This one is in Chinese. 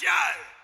Joe!